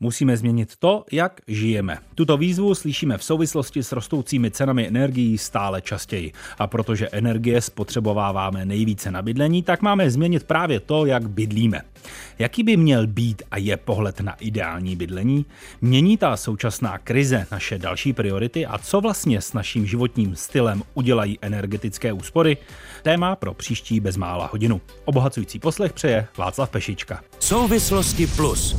Musíme změnit to, jak žijeme. Tuto výzvu slyšíme v souvislosti s rostoucími cenami energií stále častěji. A protože energie spotřebováváme nejvíce na bydlení, tak máme změnit právě to, jak bydlíme. Jaký by měl být a je pohled na ideální bydlení? Mění ta současná krize naše další priority a co vlastně s naším životním stylem udělají energetické úspory? Téma pro příští bezmála hodinu. Obohacující poslech přeje Václav Pešička. Souvislosti plus.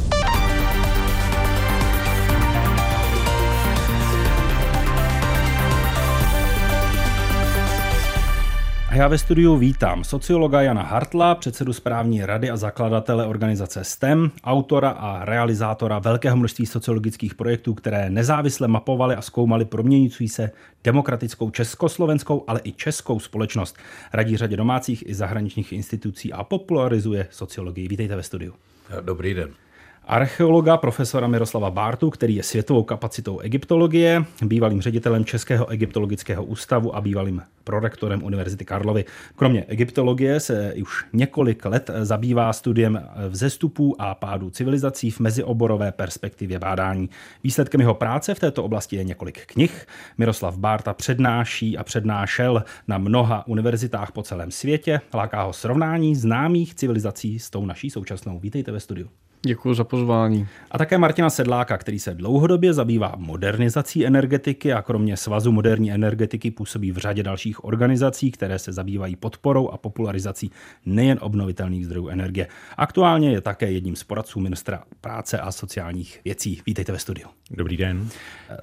A já ve studiu vítám sociologa Jana Hartla, předsedu správní rady a zakladatele organizace STEM, autora a realizátora velkého množství sociologických projektů, které nezávisle mapovaly a zkoumaly proměňující se demokratickou československou, ale i českou společnost. Radí řadě domácích i zahraničních institucí a popularizuje sociologii. Vítejte ve studiu. Dobrý den archeologa profesora Miroslava Bártu, který je světovou kapacitou egyptologie, bývalým ředitelem Českého egyptologického ústavu a bývalým prorektorem Univerzity Karlovy. Kromě egyptologie se už několik let zabývá studiem vzestupů a pádů civilizací v mezioborové perspektivě bádání. Výsledkem jeho práce v této oblasti je několik knih. Miroslav Bárta přednáší a přednášel na mnoha univerzitách po celém světě. Láká ho srovnání známých civilizací s tou naší současnou. Vítejte ve studiu. Děkuji za pozvání. A také Martina Sedláka, který se dlouhodobě zabývá modernizací energetiky a kromě Svazu moderní energetiky působí v řadě dalších organizací, které se zabývají podporou a popularizací nejen obnovitelných zdrojů energie. Aktuálně je také jedním z poradců ministra práce a sociálních věcí. Vítejte ve studiu. Dobrý den.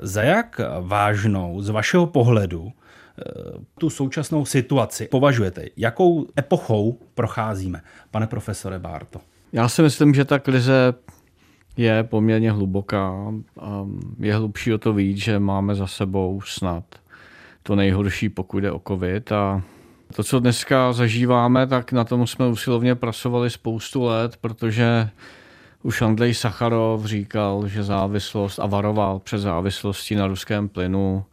Za jak vážnou z vašeho pohledu eh, tu současnou situaci považujete? Jakou epochou procházíme? Pane profesore Bárto. Já si myslím, že ta krize je poměrně hluboká. Je hlubší o to víc, že máme za sebou snad to nejhorší, pokud jde o covid. A to, co dneska zažíváme, tak na tom jsme usilovně pracovali spoustu let, protože už Andrej Sacharov říkal, že závislost a varoval před závislostí na ruském plynu.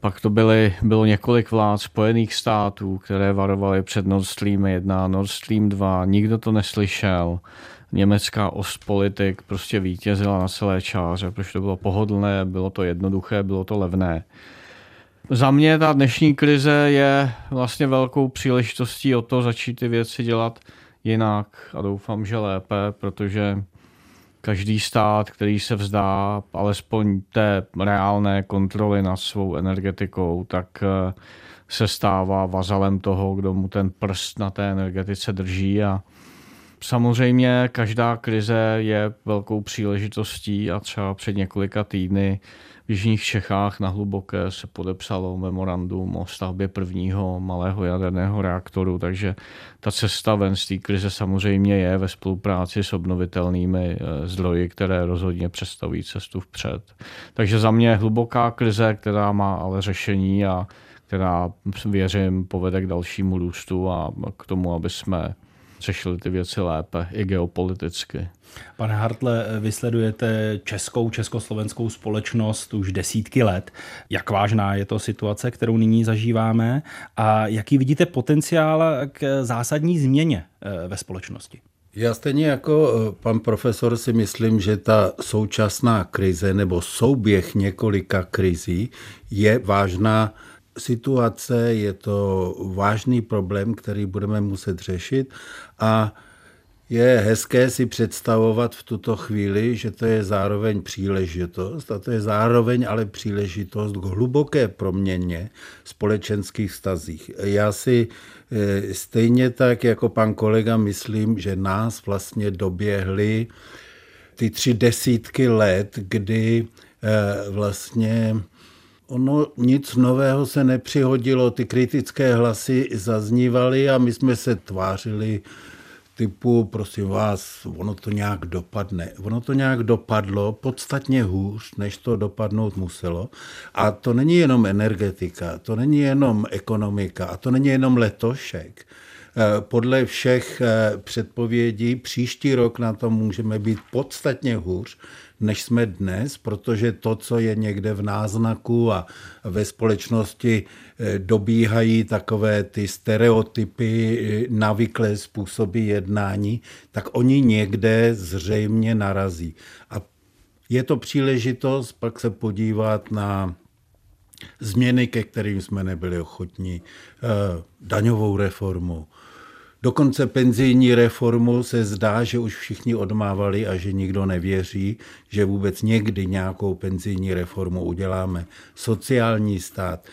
Pak to byly, bylo několik vlád Spojených států, které varovaly před Nord Stream 1, Nord Stream 2, nikdo to neslyšel. Německá ostpolitik prostě vítězila na celé čáře, protože to bylo pohodlné, bylo to jednoduché, bylo to levné. Za mě ta dnešní krize je vlastně velkou příležitostí o to začít ty věci dělat jinak a doufám, že lépe, protože každý stát, který se vzdá alespoň té reálné kontroly nad svou energetikou, tak eh, se stává vazalem toho, kdo mu ten prst na té energetice drží. A Samozřejmě každá krize je velkou příležitostí a třeba před několika týdny v Jižních Čechách na Hluboké se podepsalo memorandum o stavbě prvního malého jaderného reaktoru, takže ta cesta ven z té krize samozřejmě je ve spolupráci s obnovitelnými eh, zdroji, které rozhodně představují cestu vpřed. Takže za mě hluboká krize, která má ale řešení a která věřím povede k dalšímu růstu a k tomu, aby jsme řešili ty věci lépe, i geopoliticky. Pane Hartle, vysledujete českou, československou společnost už desítky let. Jak vážná je to situace, kterou nyní zažíváme a jaký vidíte potenciál k zásadní změně eh, ve společnosti? Já stejně jako eh, pan profesor si myslím, že ta současná krize nebo souběh několika krizí je vážná situace, je to vážný problém, který budeme muset řešit a je hezké si představovat v tuto chvíli, že to je zároveň příležitost a to je zároveň ale příležitost k hluboké proměně společenských stazích. Já si eh, stejně tak jako pan kolega myslím, že nás vlastně doběhly ty tři desítky let, kdy eh, vlastně Ono nic nového se nepřihodilo, ty kritické hlasy zaznívaly a my jsme se tvářili typu, prosím vás, ono to nějak dopadne. Ono to nějak dopadlo podstatně hůř, než to dopadnout muselo. A to není jenom energetika, to není jenom ekonomika, a to není jenom letošek. Eh, podle všech eh, předpovědí příští rok na to můžeme být podstatně hůř, než jsme dnes, protože to, co je někde v náznaku a ve společnosti eh, dobíhají takové ty stereotypy, navyklé způsoby jednání, tak oni někde zřejmě narazí. A Je to příležitost pak se podívat na změny, ke kterým jsme nebyli ochotní, eh, daňovou reformu, Dokonce penzijní reformu se zdá, že už všichni odmávali a že nikdo nevěří, že vůbec někdy nějakou penzijní reformu uděláme. Sociální stát,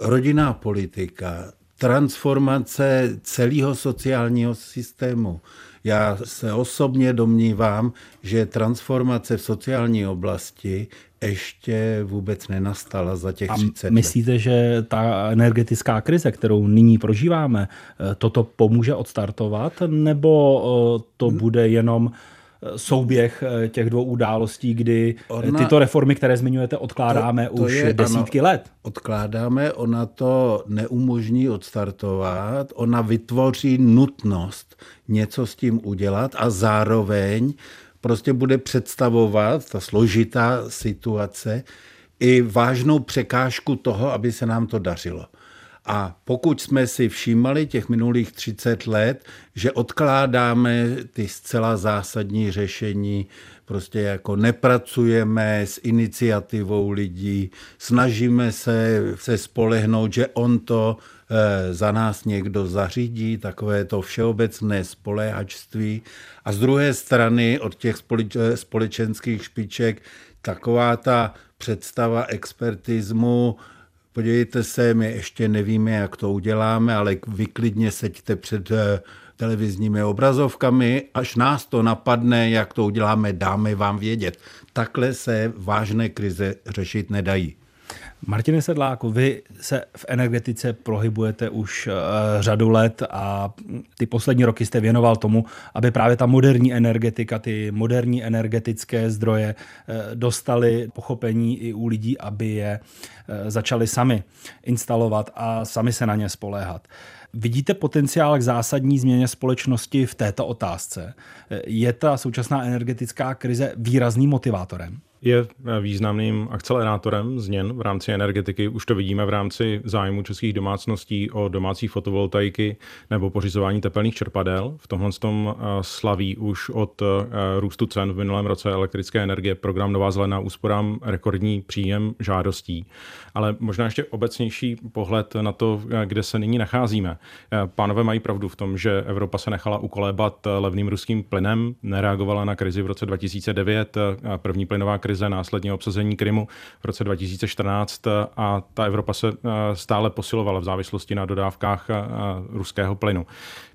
rodinná politika, transformace celého sociálního systému. Já se osobně domnívám, že transformace v sociální oblasti ještě vůbec nenastala za těch 30 let. Myslíte, že ta energetická krize, kterou nyní prožíváme, eh, toto pomůže odstartovat, nebo eh, to bude jenom eh, souběh těch dvou událostí, kdy ona, tyto reformy, které zmiňujete, odkládáme to, to už je, desítky ano, let. Odkládáme, ona to neumožní odstartovat, ona vytvoří nutnost něco s tím udělat a zároveň prostě bude představovat ta složitá situace i vážnou překážku toho, aby se nám to dařilo. A pokud jsme si všímali těch minulých 30 let, že odkládáme ty zcela zásadní řešení, prostě jako nepracujeme s iniciativou lidí, snažíme se se spolehnout, že on to za nás někdo zařídí, takové to všeobecné spoléhačství. A z druhé strany od těch eh, společenských špiček taková ta představa expertismu, podívejte se, my ještě nevíme, jak to uděláme, ale vy klidně seďte před eh, televizními obrazovkami, až nás to napadne, jak to uděláme, dáme vám vědět. Takhle se vážné krize řešit nedají. Martine Sedláku, vy se v energetice pohybujete už uh, řadu let a ty poslední roky jste věnoval tomu, aby právě ta moderní energetika, ty moderní energetické zdroje uh, dostaly pochopení i u lidí, aby je uh, začali sami instalovat a sami se na ně spoléhat. Vidíte potenciál k zásadní změně společnosti v této otázce? Je ta současná energetická krize výrazným motivátorem? Je významným akcelerátorem změn v rámci energetiky. Už to vidíme v rámci zájmu českých domácností o domácí fotovoltaiky nebo pořizování tepelných čerpadel. V tomhle tom eh, slaví už od eh, růstu cen v minulém roce elektrické energie program Nová zelená úsporám rekordní příjem žádostí. Ale možná ještě obecnější pohled na to, eh, kde se nyní nacházíme. Pánové mají pravdu v tom, že Evropa se nechala ukolébat levným ruským plynem, nereagovala na krizi v roce 2009, první plynová krize krize, následně obsazení Krymu v roce 2014 a ta Evropa se eh, stále posilovala v závislosti na dodávkách eh, ruského plynu.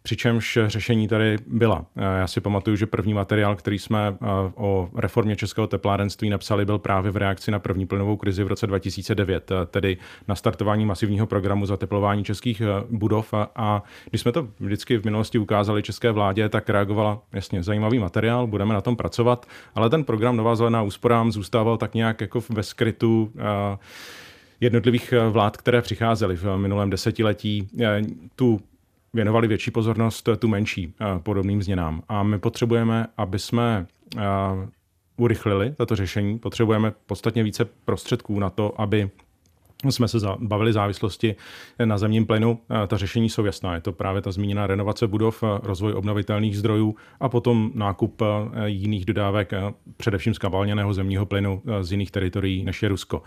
Přičemž řešení tady byla. Eh, já si pamatuju, že první materiál, který jsme o reformě českého teplárenství napsali, byl právě v reakci na první plynovou krizi v roce 2009, tedy na startování masivního programu zateplování českých budov. A když jsme to vždycky v minulosti ukázali české vládě, tak reagovala, jasně, zajímavý materiál, budeme na tom pracovat, ale ten program Nová zelená úspora nám zůstával tak nějak jako ve skrytu jednotlivých vlád, které přicházely v minulém desetiletí. Tu věnovali větší pozornost, tu menší podobným změnám. A my potřebujeme, aby jsme urychlili tato řešení, potřebujeme podstatně více prostředků na to, aby jsme se bavili závislosti na zemním plynu. Ta řešení jsou jasná. Je to právě ta zmíněná renovace budov, rozvoj obnovitelných zdrojů a potom nákup jiných dodávek, především z kabalněného zemního plynu z jiných teritorií než je Rusko.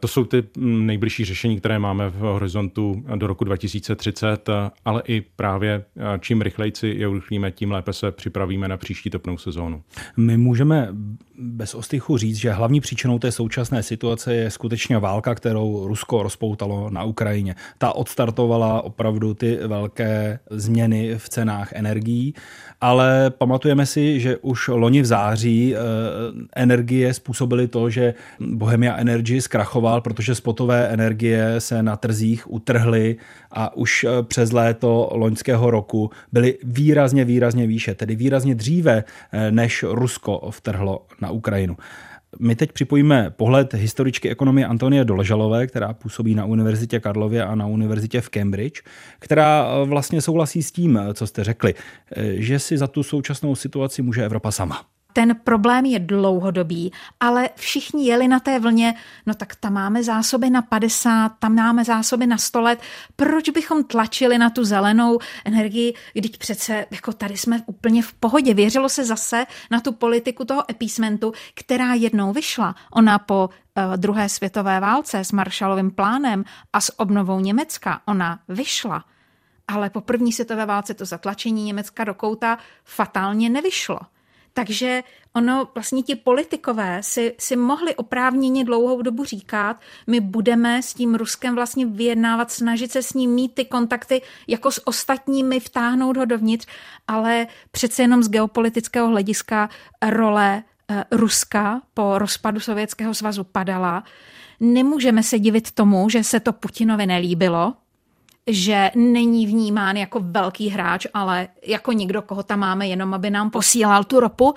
To jsou ty nejbližší řešení, které máme v horizontu do roku 2030, ale i právě čím rychleji je urychlíme, tím lépe se připravíme na příští topnou sezónu. My můžeme bez ostychu říct, že hlavní příčinou té současné situace je skutečně válka, kterou Rusko rozpoutalo na Ukrajině. Ta odstartovala opravdu ty velké změny v cenách energií, ale pamatujeme si, že už loni v září eh, energie způsobily to, že Bohemia Energy zkrachoval, protože spotové energie se na trzích utrhly a už eh, přes léto loňského roku byly výrazně, výrazně výše, tedy výrazně dříve, eh, než Rusko vtrhlo na Ukrajinu. My teď připojíme pohled historičky ekonomie Antonie Doležalové, která působí na Univerzitě Karlově a na Univerzitě v Cambridge, která eh, vlastně souhlasí s tím, co jste řekli, že si za tu současnou situaci může Evropa sama. Ten problém je dlouhodobý, ale všichni jeli na té vlně, no tak tam máme zásoby na 50, tam máme zásoby na 100 let, proč bychom tlačili na tu zelenou energii, když přece jako tady jsme úplně v pohodě. Věřilo se zase na tu politiku toho epísmentu, která jednou vyšla. Ona po uh, druhé světové válce s Marshallovým plánem a s obnovou Německa, ona vyšla. Ale po první světové válce to zatlačení Německa do kouta fatálně nevyšlo. Takže ono vlastně ti politikové si, si mohli oprávněně dlouhou dobu říkat, my budeme s tím Ruskem vlastně vyjednávat, snažit se s ním mít ty kontakty jako s ostatními, vtáhnout ho dovnitř, ale přece jenom z geopolitického hlediska role eh, Ruska po rozpadu Sovětského svazu padala. Nemůžeme se divit tomu, že se to Putinovi nelíbilo, že není vnímán jako velký hráč, ale jako někdo, koho tam máme jenom, aby nám posílal tu ropu.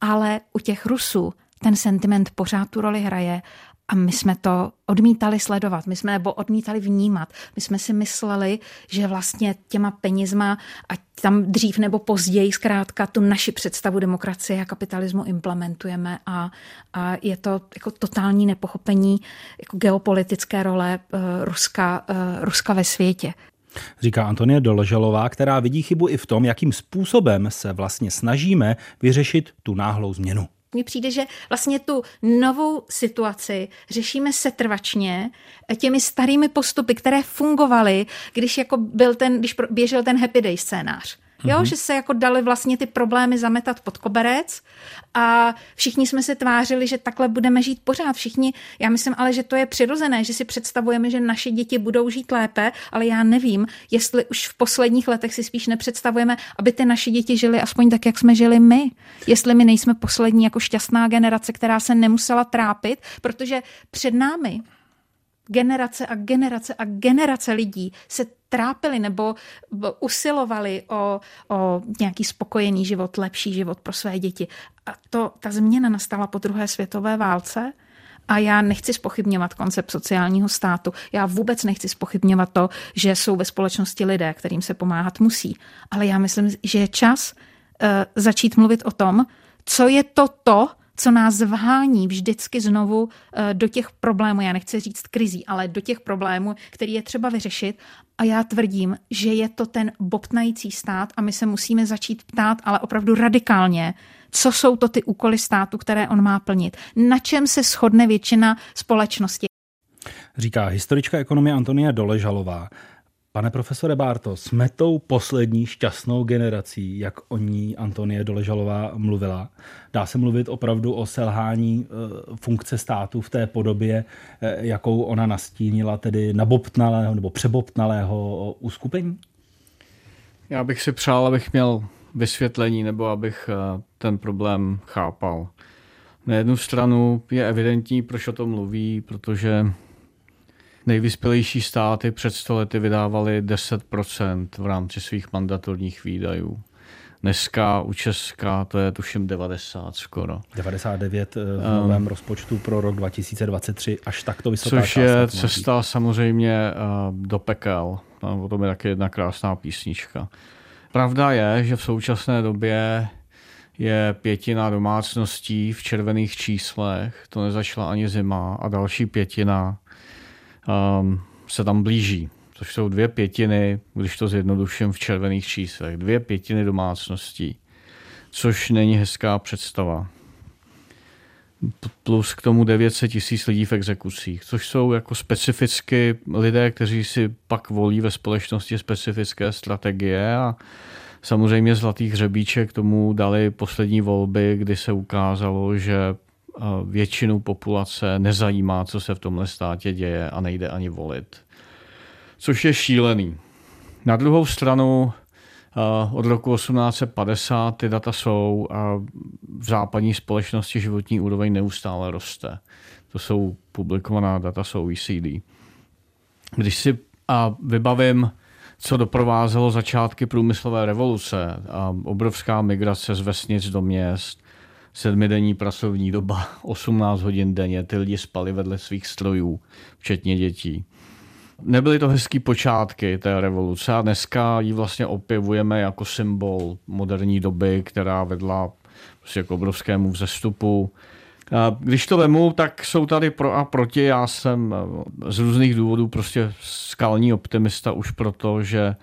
Ale u těch Rusů ten sentiment pořád tu roli hraje a my jsme to odmítali sledovat, my jsme nebo odmítali vnímat. My jsme si mysleli, že vlastně těma penězma a tam dřív nebo později zkrátka tu naši představu demokracie a kapitalismu implementujeme a, a je to jako totální nepochopení jako geopolitické role uh, Ruska, uh, Ruska ve světě. Říká Antonie Doleželová, která vidí chybu i v tom, jakým způsobem se vlastně snažíme vyřešit tu náhlou změnu. Mně přijde, že vlastně tu novou situaci řešíme setrvačně těmi starými postupy, které fungovaly, když jako byl ten, když běžel ten happy day scénář. Jo, mm-hmm. že se jako dali vlastně ty problémy zametat pod koberec a všichni jsme se tvářili, že takhle budeme žít pořád. Všichni, já myslím ale, že to je přirozené, že si představujeme, že naše děti budou žít lépe, ale já nevím, jestli už v posledních letech si spíš nepředstavujeme, aby ty naše děti žily aspoň tak, jak jsme žili my. Jestli my nejsme poslední jako šťastná generace, která se nemusela trápit, protože před námi generace a generace a generace lidí se trápili nebo usilovali o, o nějaký spokojený život, lepší život pro své děti. A to, ta změna nastala po druhé světové válce. A já nechci spochybňovat koncept sociálního státu. Já vůbec nechci spochybňovat to, že jsou ve společnosti lidé, kterým se pomáhat musí. Ale já myslím, že je čas uh, začít mluvit o tom, co je to to, co nás vhání vždycky znovu eh, do těch problémů, já nechci říct krizí, ale do těch problémů, který je třeba vyřešit. A já tvrdím, že je to ten bobtnající stát a my se musíme začít ptát, ale opravdu radikálně, co jsou to ty úkoly státu, které on má plnit. Na čem se shodne většina společnosti? Říká historička ekonomie Antonia Doležalová. Pane profesore Bárto, jsme tou poslední šťastnou generací, jak o ní Antonie Doležalová mluvila. Dá se mluvit opravdu o selhání eh, funkce státu v té podobě, eh, jakou ona nastínila, tedy nabobtnalého nebo přebobtnalého uskupení? Já bych si přál, abych měl vysvětlení nebo abych eh, ten problém chápal. Na jednu stranu je evidentní, proč o tom mluví, protože Nejvyspělejší státy před stolety vydávaly 10% v rámci svých mandatorních výdajů. Dneska u Česka to je tuším 90 skoro. 99 eh, v novém um, rozpočtu pro rok 2023 až takto vysoká Což je cesta samozřejmě uh, do pekel. O tom je taky jedna krásná písnička. Pravda je, že v současné době je pětina domácností v červených číslech, to nezačala ani zima, a další pětina se tam blíží, což jsou dvě pětiny, když to zjednoduším v červených číslech, dvě pětiny domácností, což není hezká představa. Plus k tomu 900 tisíc lidí v exekucích, což jsou jako specificky lidé, kteří si pak volí ve společnosti specifické strategie a samozřejmě Zlatý hřebíček tomu dali poslední volby, kdy se ukázalo, že většinu populace nezajímá, co se v tomhle státě děje a nejde ani volit. Což je šílený. Na druhou stranu od roku 1850 ty data jsou a v západní společnosti životní úroveň neustále roste. To jsou publikovaná data jsou OECD. Když si a vybavím, co doprovázelo začátky průmyslové revoluce a obrovská migrace z vesnic do měst, sedmidenní pracovní doba, 18 hodin denně, ty lidi spali vedle svých strojů, včetně dětí. Nebyly to hezký počátky té revoluce a dneska ji vlastně opěvujeme jako symbol moderní doby, která vedla prostě k obrovskému vzestupu. Když to vemu, tak jsou tady pro a proti. Já jsem z různých důvodů prostě skalní optimista už proto, že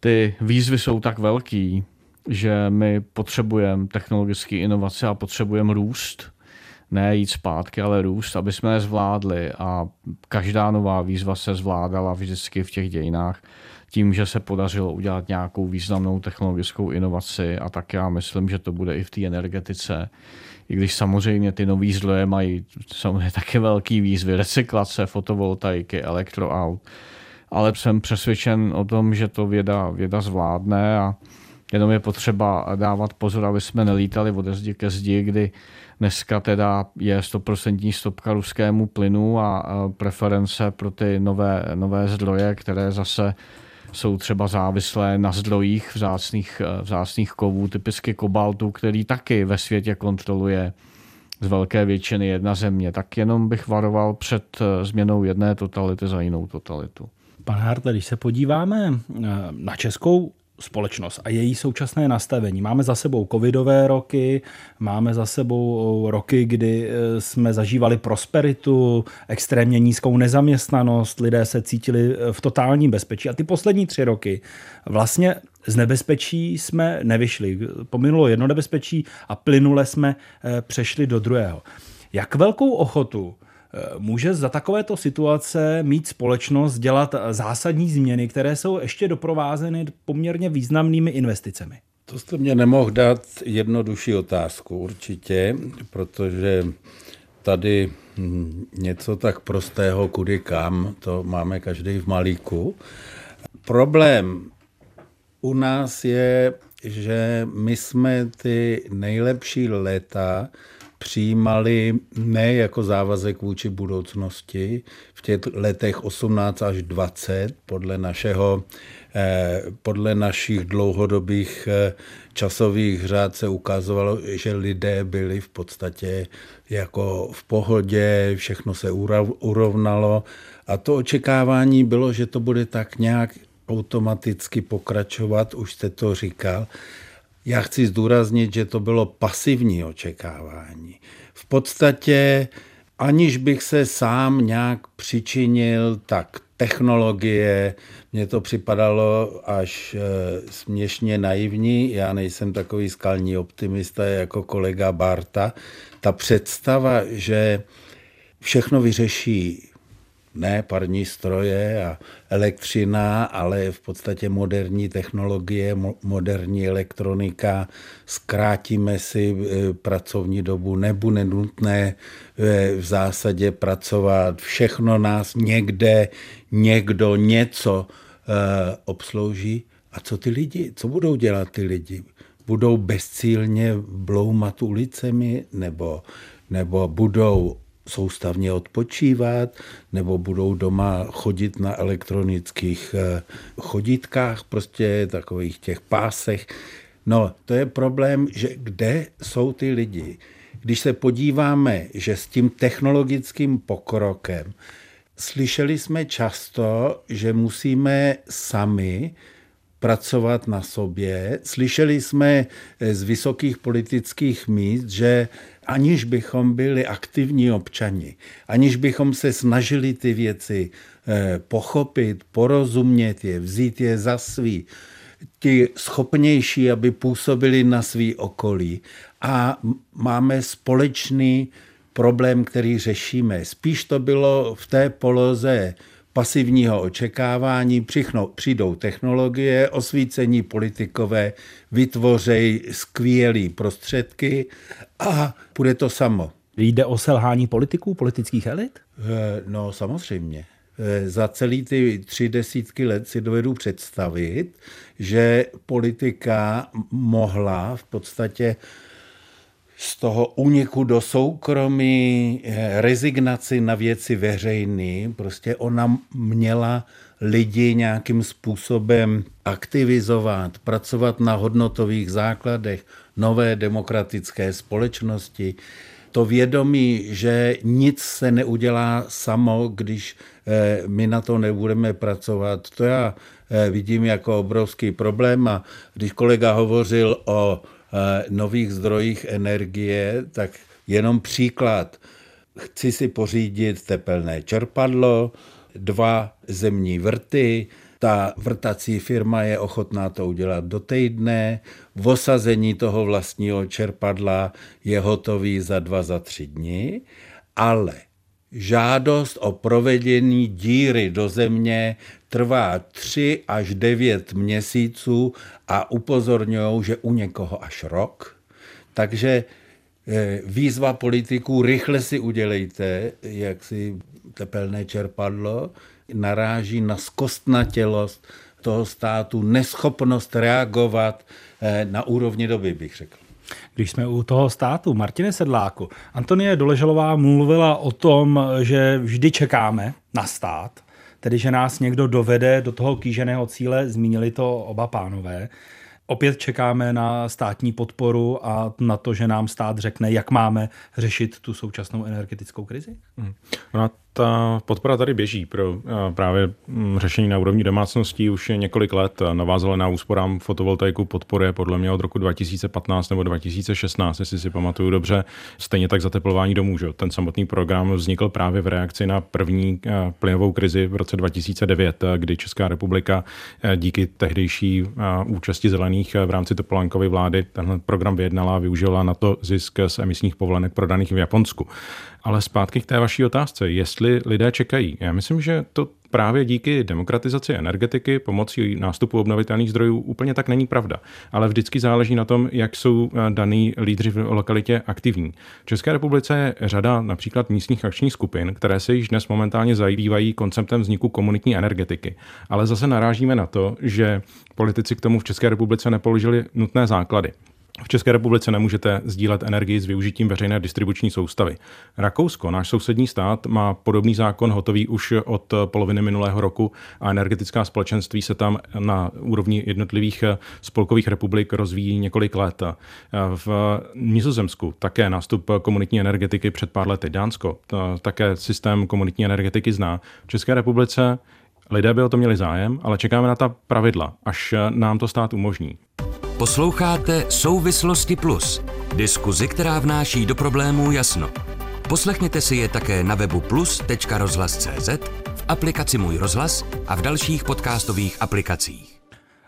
ty výzvy jsou tak velký, že my potřebujeme technologické inovace a potřebujeme růst. Ne jít zpátky, ale růst, aby jsme je zvládli. A každá nová výzva se zvládala vždycky v těch dějinách tím, že se podařilo udělat nějakou významnou technologickou inovaci a tak já myslím, že to bude i v té energetice. I když samozřejmě ty nové zdroje mají samozřejmě také velký výzvy, recyklace, fotovoltaiky, elektroaut, ale jsem přesvědčen o tom, že to věda, věda zvládne a jenom je potřeba dávat pozor, aby jsme nelítali od zdi ke zdi, kdy dneska teda je 100% stopka ruskému plynu a preference pro ty nové, nové zdroje, které zase jsou třeba závislé na zdrojích vzácných, vzácných kovů, typicky kobaltu, který taky ve světě kontroluje z velké většiny jedna země. Tak jenom bych varoval před změnou jedné totality za jinou totalitu. Pane Harte, když se podíváme na českou společnost a její současné nastavení. Máme za sebou covidové roky, máme za sebou roky, kdy eh, jsme zažívali prosperitu, extrémně nízkou nezaměstnanost, lidé se cítili eh, v totálním bezpečí. A ty poslední tři roky vlastně z nebezpečí jsme nevyšli. Pominulo jedno nebezpečí a plynule jsme eh, přešli do druhého. Jak velkou ochotu Může za takovéto situace mít společnost dělat zásadní změny, které jsou ještě doprovázeny poměrně významnými investicemi? To jste mě nemohl dát jednodušší otázku určitě, protože tady něco tak prostého, kudy kam, to máme každý v malíku. Problém u nás je, že my jsme ty nejlepší léta přijímali ne jako závazek vůči budoucnosti v těch letech 18 až 20 podle našeho eh, podle našich dlouhodobých eh, časových řád se ukazovalo, že lidé byli v podstatě jako v pohodě, všechno se urovnalo. A to očekávání bylo, že to bude tak nějak automaticky pokračovat, už jste to říkal, já chci zdůraznit, že to bylo pasivní očekávání. V podstatě, aniž bych se sám nějak přičinil, tak technologie, mně to připadalo až e, směšně naivní, já nejsem takový skalní optimista jako kolega Barta. Ta představa, že všechno vyřeší ne parní stroje a elektřina, ale v podstatě moderní technologie, moderní elektronika, zkrátíme si e, pracovní dobu, nebude nutné e, v zásadě pracovat, všechno nás někde, někdo, něco e, obslouží. A co ty lidi? Co budou dělat ty lidi? Budou bezcílně bloumat ulicemi nebo, nebo budou soustavně odpočívat, nebo budou doma chodit na elektronických eh, chodítkách, prostě takových těch pásech. No, to je problém, že kde jsou ty lidi? Když se podíváme, že s tím technologickým pokrokem slyšeli jsme často, že musíme sami pracovat na sobě. Slyšeli jsme z vysokých politických míst, že aniž bychom byli aktivní občani, aniž bychom se snažili ty věci eh, pochopit, porozumět je, vzít je za svý, ti schopnější, aby působili na svý okolí. A máme společný problém, který řešíme. Spíš to bylo v té poloze pasivního očekávání, přichnou, přijdou technologie, osvícení politikové vytvořejí skvělé prostředky a bude to samo. Jde o selhání politiků, politických elit? Eh, no samozřejmě. Eh, za celý ty tři desítky let si dovedu představit, že politika mohla v podstatě z toho úniku do soukromí, eh, rezignaci na věci veřejné, prostě ona měla lidi nějakým způsobem aktivizovat, pracovat na hodnotových základech nové demokratické společnosti. To vědomí, že nic se neudělá samo, když eh, my na to nebudeme pracovat, to já eh, vidím jako obrovský problém. A když kolega hovořil o nových zdrojích energie, tak jenom příklad. Chci si pořídit tepelné čerpadlo, dva zemní vrty, ta vrtací firma je ochotná to udělat do týdne, v osazení toho vlastního čerpadla je hotový za dva, za tři dny, ale žádost o provedení díry do země trvá 3 až 9 měsíců a upozorňují, že u někoho až rok. Takže eh, výzva politiků, rychle si udělejte, jak si tepelné čerpadlo, naráží na zkostnatělost toho státu, neschopnost reagovat eh, na úrovni doby, bych řekl. Když jsme u toho státu, Martine Sedláku, Antonie Doleželová mluvila o tom, že vždy čekáme na stát, tedy že nás někdo dovede do toho kýženého cíle, zmínili to oba pánové. Opět čekáme na státní podporu a na to, že nám stát řekne, jak máme řešit tu současnou energetickou krizi? Hmm. Ona ta podpora tady běží pro eh, právě mm, řešení na úrovni domácností už je několik let. Navázala na úsporám fotovoltaiku podporuje podle mě od roku 2015 nebo 2016, jestli si pamatuju dobře. Stejně tak zateplování domů. Že? Ten samotný program vznikl právě v reakci na první eh, plynovou krizi v roce 2009, eh, kdy Česká republika díky tehdejší účasti zelených v rámci Topolánkovy vlády tenhle program vyjednala a využila na to zisk z emisních povolenek prodaných v Japonsku. Ale zpátky k té vaší otázce, jestli lidé čekají. Já myslím, že to právě díky demokratizaci energetiky pomocí nástupu obnovitelných zdrojů úplně tak není pravda. Ale vždycky záleží na tom, jak jsou eh, daný lídři v lokalitě aktivní. V České republice je řada například místních akčních skupin, které se již dnes momentálně zabývají konceptem vzniku komunitní energetiky. Ale zase narážíme na to, že politici k tomu v České republice nepoložili nutné základy. V České republice nemůžete sdílet energii s využitím veřejné distribuční soustavy. Rakousko, náš sousední stát, má podobný zákon hotový už od poloviny minulého roku a energetická společenství se tam na úrovni jednotlivých spolkových republik rozvíjí několik let. V Nizozemsku také nástup komunitní energetiky před pár lety. Dánsko také systém komunitní energetiky zná. V České republice lidé by o to měli zájem, ale čekáme na ta pravidla, až nám to stát umožní. Posloucháte Souvislosti Plus, diskuzi, která vnáší do problémů jasno. Poslechněte si je také na webu plus.rozhlas.cz, v aplikaci Můj rozhlas a v dalších podcastových aplikacích.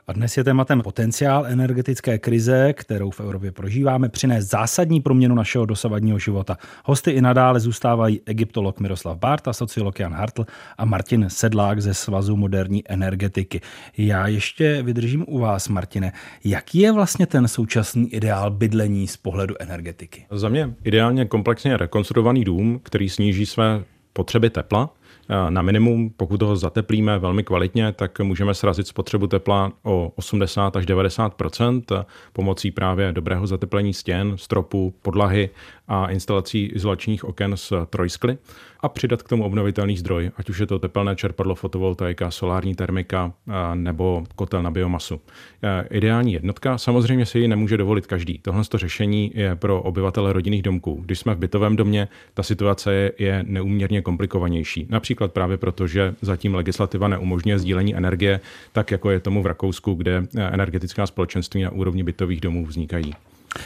A dnes je tématem potenciál energetické krize, kterou v Evropě prožíváme, přinést zásadní proměnu našeho dosavadního života. Hosty i nadále zůstávají egyptolog Miroslav Barta, sociolog Jan Hartl a Martin Sedlák ze Svazu moderní energetiky. Já ještě vydržím u vás, Martine. Jaký je vlastně ten současný ideál bydlení z pohledu energetiky? Za mě ideálně komplexně rekonstruovaný dům, který sníží své potřeby tepla, na minimum. Pokud ho zateplíme velmi kvalitně, tak můžeme srazit spotřebu tepla o 80 až 90% pomocí právě dobrého zateplení stěn, stropu, podlahy a instalací izolačních oken s trojskly a přidat k tomu obnovitelný zdroj, ať už je to tepelné čerpadlo, fotovoltaika, solární termika nebo kotel na biomasu. Ideální jednotka, samozřejmě si ji nemůže dovolit každý. Tohle to řešení je pro obyvatele rodinných domků. Když jsme v bytovém domě, ta situace je, neúměrně komplikovanější. Například právě proto, že zatím legislativa neumožňuje sdílení energie, tak jako je tomu v Rakousku, kde energetická společenství na úrovni bytových domů vznikají.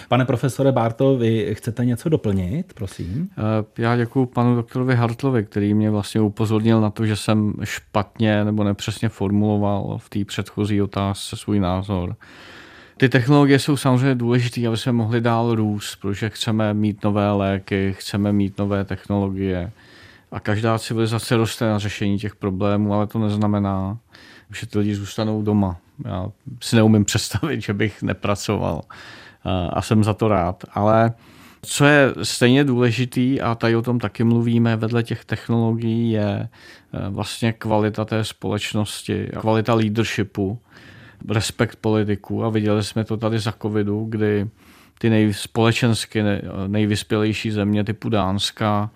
Pane profesore Barto, vy chcete něco doplnit, prosím? Eh, já děkuji panu doktorovi Hartlovi, který mě vlastně upozornil na to, že jsem špatně nebo nepřesně formuloval v té předchozí otázce svůj názor. Ty technologie jsou samozřejmě důležité, aby jsme mohli dál růst, protože chceme mít nové léky, chceme mít nové technologie. A každá civilizace roste na řešení těch problémů, ale to neznamená, že ty lidi zůstanou doma. Já si neumím představit, že bych nepracoval a jsem za to rád. Ale co je stejně důležitý, a tady o tom taky mluvíme, vedle těch technologií je e, vlastně kvalita té společnosti, kvalita leadershipu, respekt politiků a viděli jsme to tady za covidu, kdy ty nej, společensky nejvyspělejší země typu Dánska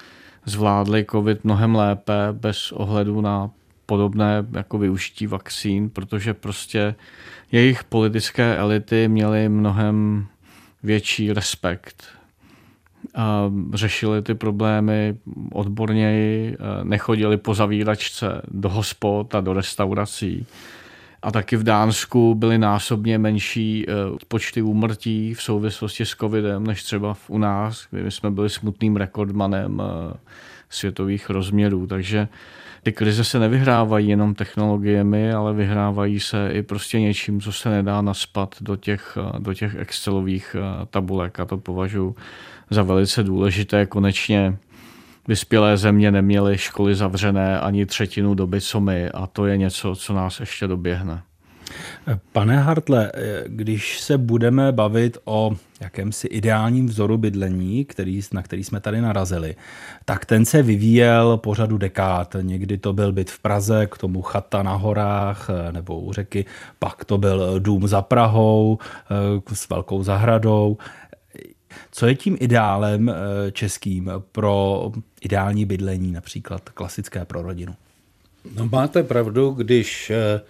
zvládly covid mnohem lépe bez ohledu na podobné jako využití vakcín, protože prostě jejich politické elity měly mnohem větší respekt. A řešili ty problémy odborněji, nechodili po zavíračce do hospod a do restaurací. A taky v Dánsku byly násobně menší počty úmrtí v souvislosti s covidem, než třeba u nás, kdy jsme byli smutným rekordmanem světových rozměrů. Takže ty krize se nevyhrávají jenom technologiemi, ale vyhrávají se i prostě něčím, co se nedá naspat do těch, do těch Excelových eh, tabulek a to považuji za velice důležité. Konečně vyspělé země neměly školy zavřené ani třetinu doby, co my a to je něco, co nás ještě doběhne. Pane Hartle, když se budeme bavit o jakémsi ideálním vzoru bydlení, který, na který jsme tady narazili, tak ten se vyvíjel po řadu dekád. Někdy to byl byt v Praze, k tomu chata na horách nebo u řeky, pak to byl dům za Prahou s velkou zahradou. Co je tím ideálem eh, českým pro ideální bydlení, například klasické pro rodinu? No máte pravdu, když eh,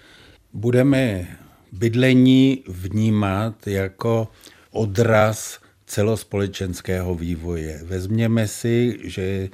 budeme bydlení vnímat jako odraz celospolečenského vývoje. Vezměme si, že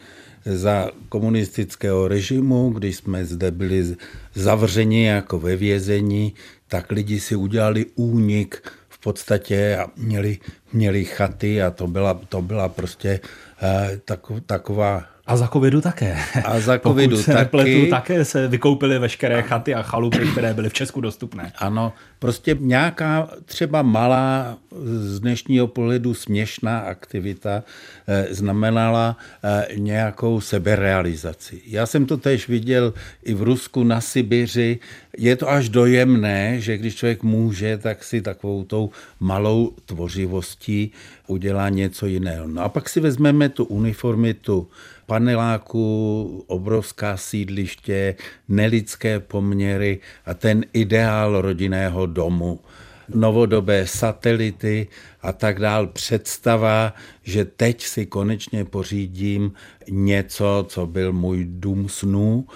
za komunistického režimu, když jsme zde byli zavřeni jako ve vězení, tak lidi si udělali únik v podstatě a měli, měli chaty a to byla, to byla prostě eh, taková a za covidu také. A za covidu Pokud se taky. Nepletu, také se vykoupily veškeré chaty a chalupy, které byly v Česku dostupné. Ano, prostě nějaká třeba malá, z dnešního pohledu směšná aktivita eh, znamenala eh, nějakou seberealizaci. Já jsem to tež viděl i v Rusku na Sibiři. Je to až dojemné, že když člověk může, tak si takovou tou malou tvořivostí udělá něco jiného. No a pak si vezmeme tu uniformitu paneláku, obrovská sídliště, nelidské poměry a ten ideál rodinného domu novodobé satelity a tak dál. Představa, že teď si konečně pořídím něco, co byl můj dům snů.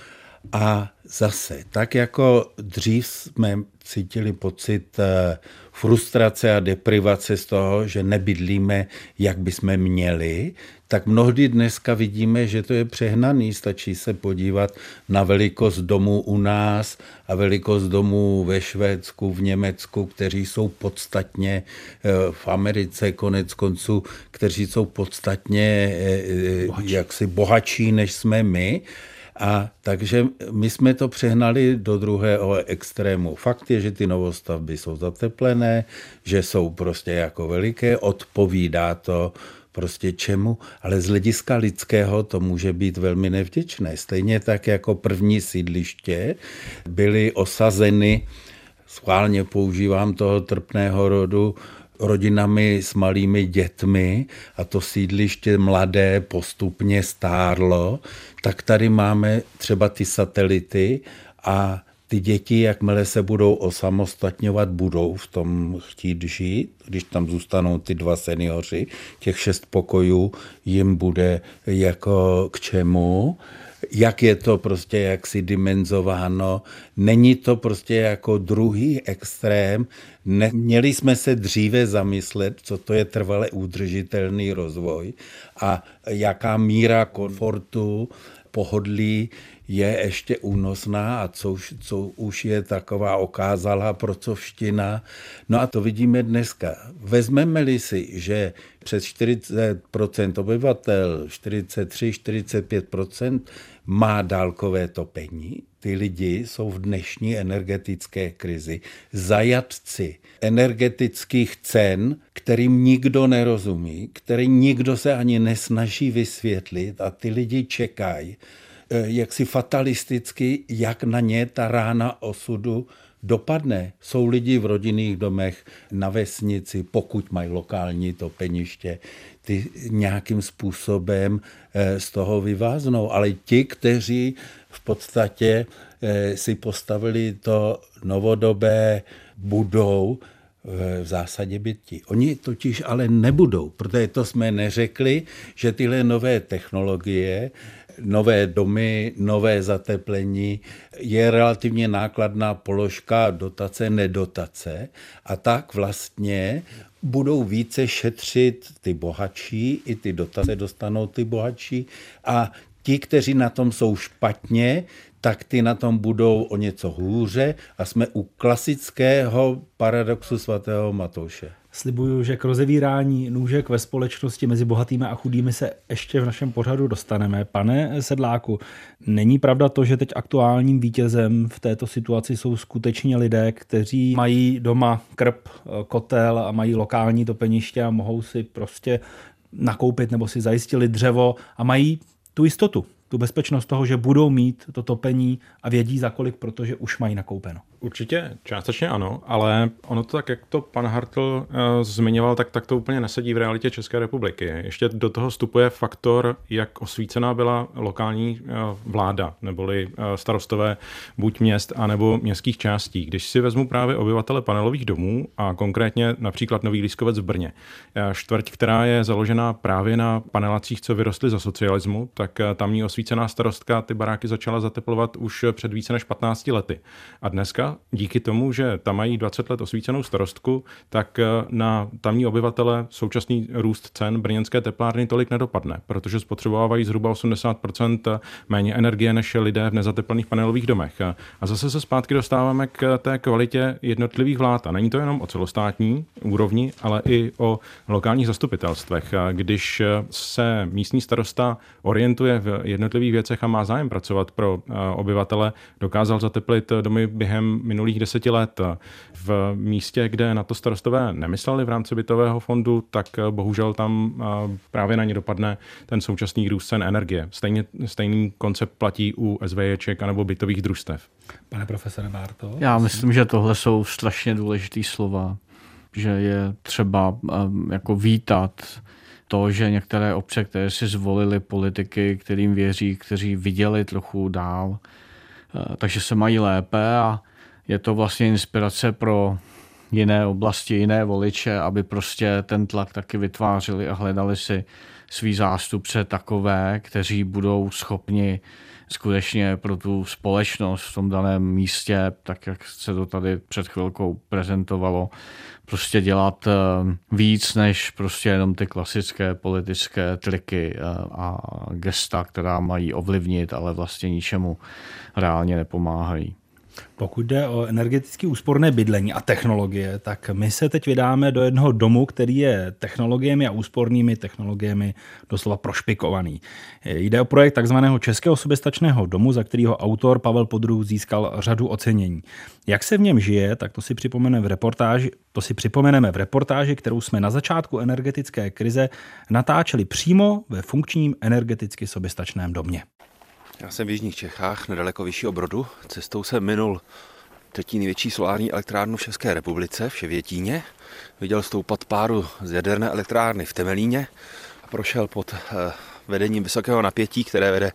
A zase, tak jako dřív jsme cítili pocit eh, frustrace a deprivace z toho, že nebydlíme, jak bychom měli, tak mnohdy dneska vidíme, že to je přehnaný. Stačí se podívat na velikost domů u nás a velikost domů ve Švédsku, v Německu, kteří jsou podstatně eh, v Americe konec konců, kteří jsou podstatně eh, bohatší. jaksi bohatší, než jsme my. A takže my jsme to přehnali do druhého extrému. Fakt je, že ty novostavby jsou zateplené, že jsou prostě jako veliké, odpovídá to prostě čemu, ale z hlediska lidského to může být velmi nevděčné. Stejně tak jako první sídliště byly osazeny, schválně používám toho trpného rodu, rodinami s malými dětmi a to sídliště mladé postupně stárlo, tak tady máme třeba ty satelity a ty děti, jakmile se budou osamostatňovat, budou v tom chtít žít. Když tam zůstanou ty dva seniori, těch šest pokojů jim bude jako k čemu jak je to prostě jaksi dimenzováno. Není to prostě jako druhý extrém. Měli jsme se dříve zamyslet, co to je trvale udržitelný rozvoj a jaká míra komfortu, pohodlí je ještě únosná a co už, co už je taková okázalá procovština. No a to vidíme dneska. Vezmeme-li si, že přes 40% obyvatel, 43-45% má dálkové topení, ty lidi jsou v dnešní energetické krizi zajatci energetických cen, kterým nikdo nerozumí, který nikdo se ani nesnaží vysvětlit a ty lidi čekají, Eh, jaksi fatalisticky, jak na ně ta rána osudu dopadne. Jsou lidi v rodinných domech na vesnici, pokud mají lokální topeniště, ty nějakým způsobem eh, z toho vyváznou. Ale ti, kteří v podstatě eh, si postavili to novodobé, budou v zásadě byti. Oni totiž ale nebudou, protože to jsme neřekli, že tyhle nové technologie nové domy, nové zateplení, je relativně nákladná položka dotace, nedotace. A tak vlastně budou více šetřit ty bohatší, i ty dotace dostanou ty bohatší. A ti, kteří na tom jsou špatně, tak ty na tom budou o něco hůře. A jsme u klasického paradoxu svatého Matouše. Slibuju, že k rozevírání nůžek ve společnosti mezi bohatými a chudými se ještě v našem pořadu dostaneme. Pane Sedláku, není pravda to, že teď aktuálním vítězem v této situaci jsou skutečně lidé, kteří mají doma krb, kotel a mají lokální topeniště a mohou si prostě nakoupit nebo si zajistili dřevo a mají tu jistotu, tu bezpečnost toho, že budou mít to topení a vědí za kolik, protože už mají nakoupeno. Určitě částečně ano, ale ono to tak, jak to pan Hartl uh, zmiňoval, tak, tak to úplně nesedí v realitě České republiky. Ještě do toho vstupuje faktor, jak osvícená byla lokální uh, vláda, neboli uh, starostové buď měst, anebo městských částí. Když si vezmu právě obyvatele panelových domů a konkrétně například Nový Lískovec v Brně, čtvrť, která je založena právě na panelacích, co vyrostly za socialismu, tak tamní osvícená starostka ty baráky začala zateplovat už před více než 15 lety. A dneska díky tomu, že tam mají 20 let osvícenou starostku, tak eh, na tamní obyvatele současný růst cen brněnské teplárny tolik nedopadne, protože spotřebovávají zhruba 80% méně energie než lidé v nezateplných panelových domech. A zase se zpátky dostáváme k té kvalitě jednotlivých vlád. A není to jenom o celostátní úrovni, ale i o lokálních zastupitelstvech. Když se místní starosta orientuje v jednotlivých věcech a má zájem pracovat pro eh, obyvatele, dokázal zateplit domy během minulých deseti let v místě, kde na to starostové nemysleli v rámci bytového fondu, tak bohužel tam právě na ně dopadne ten současný růst cen energie. Stejně, stejný koncept platí u SVJček anebo bytových družstev. Pane profesore Bárto? Já myslím, že tohle jsou strašně důležitý slova, že je třeba um, jako vítat to, že některé obce, které si zvolili politiky, kterým věří, kteří viděli trochu dál, takže se mají lépe a je to vlastně inspirace pro jiné oblasti, jiné voliče, aby prostě ten tlak taky vytvářeli a hledali si svý zástupce takové, kteří budou schopni skutečně pro tu společnost v tom daném místě, tak jak se to tady před chvilkou prezentovalo, prostě dělat eh, víc než prostě jenom ty klasické politické triky eh, a gesta, která mají ovlivnit, ale vlastně ničemu reálně nepomáhají. Pokud jde o energeticky úsporné bydlení a technologie, tak my se teď vydáme do jednoho domu, který je technologiemi a úspornými technologiemi doslova prošpikovaný. Jde o projekt takzvaného Českého soběstačného domu, za kterého autor Pavel Podruh získal řadu ocenění. Jak se v něm žije, tak to si připomeneme v reportáži, to si připomeneme v reportáži, kterou jsme na začátku energetické krize natáčeli přímo ve funkčním energeticky soběstačném domě. Já jsem v Jižních Čechách, nedaleko Vyššího Brodu. Cestou jsem minul třetí největší solární elektrárnu v České republice, v Ševětíně. Viděl stoupat páru z jaderné elektrárny v Temelíně a prošel pod eh, vedením vysokého napětí, které vede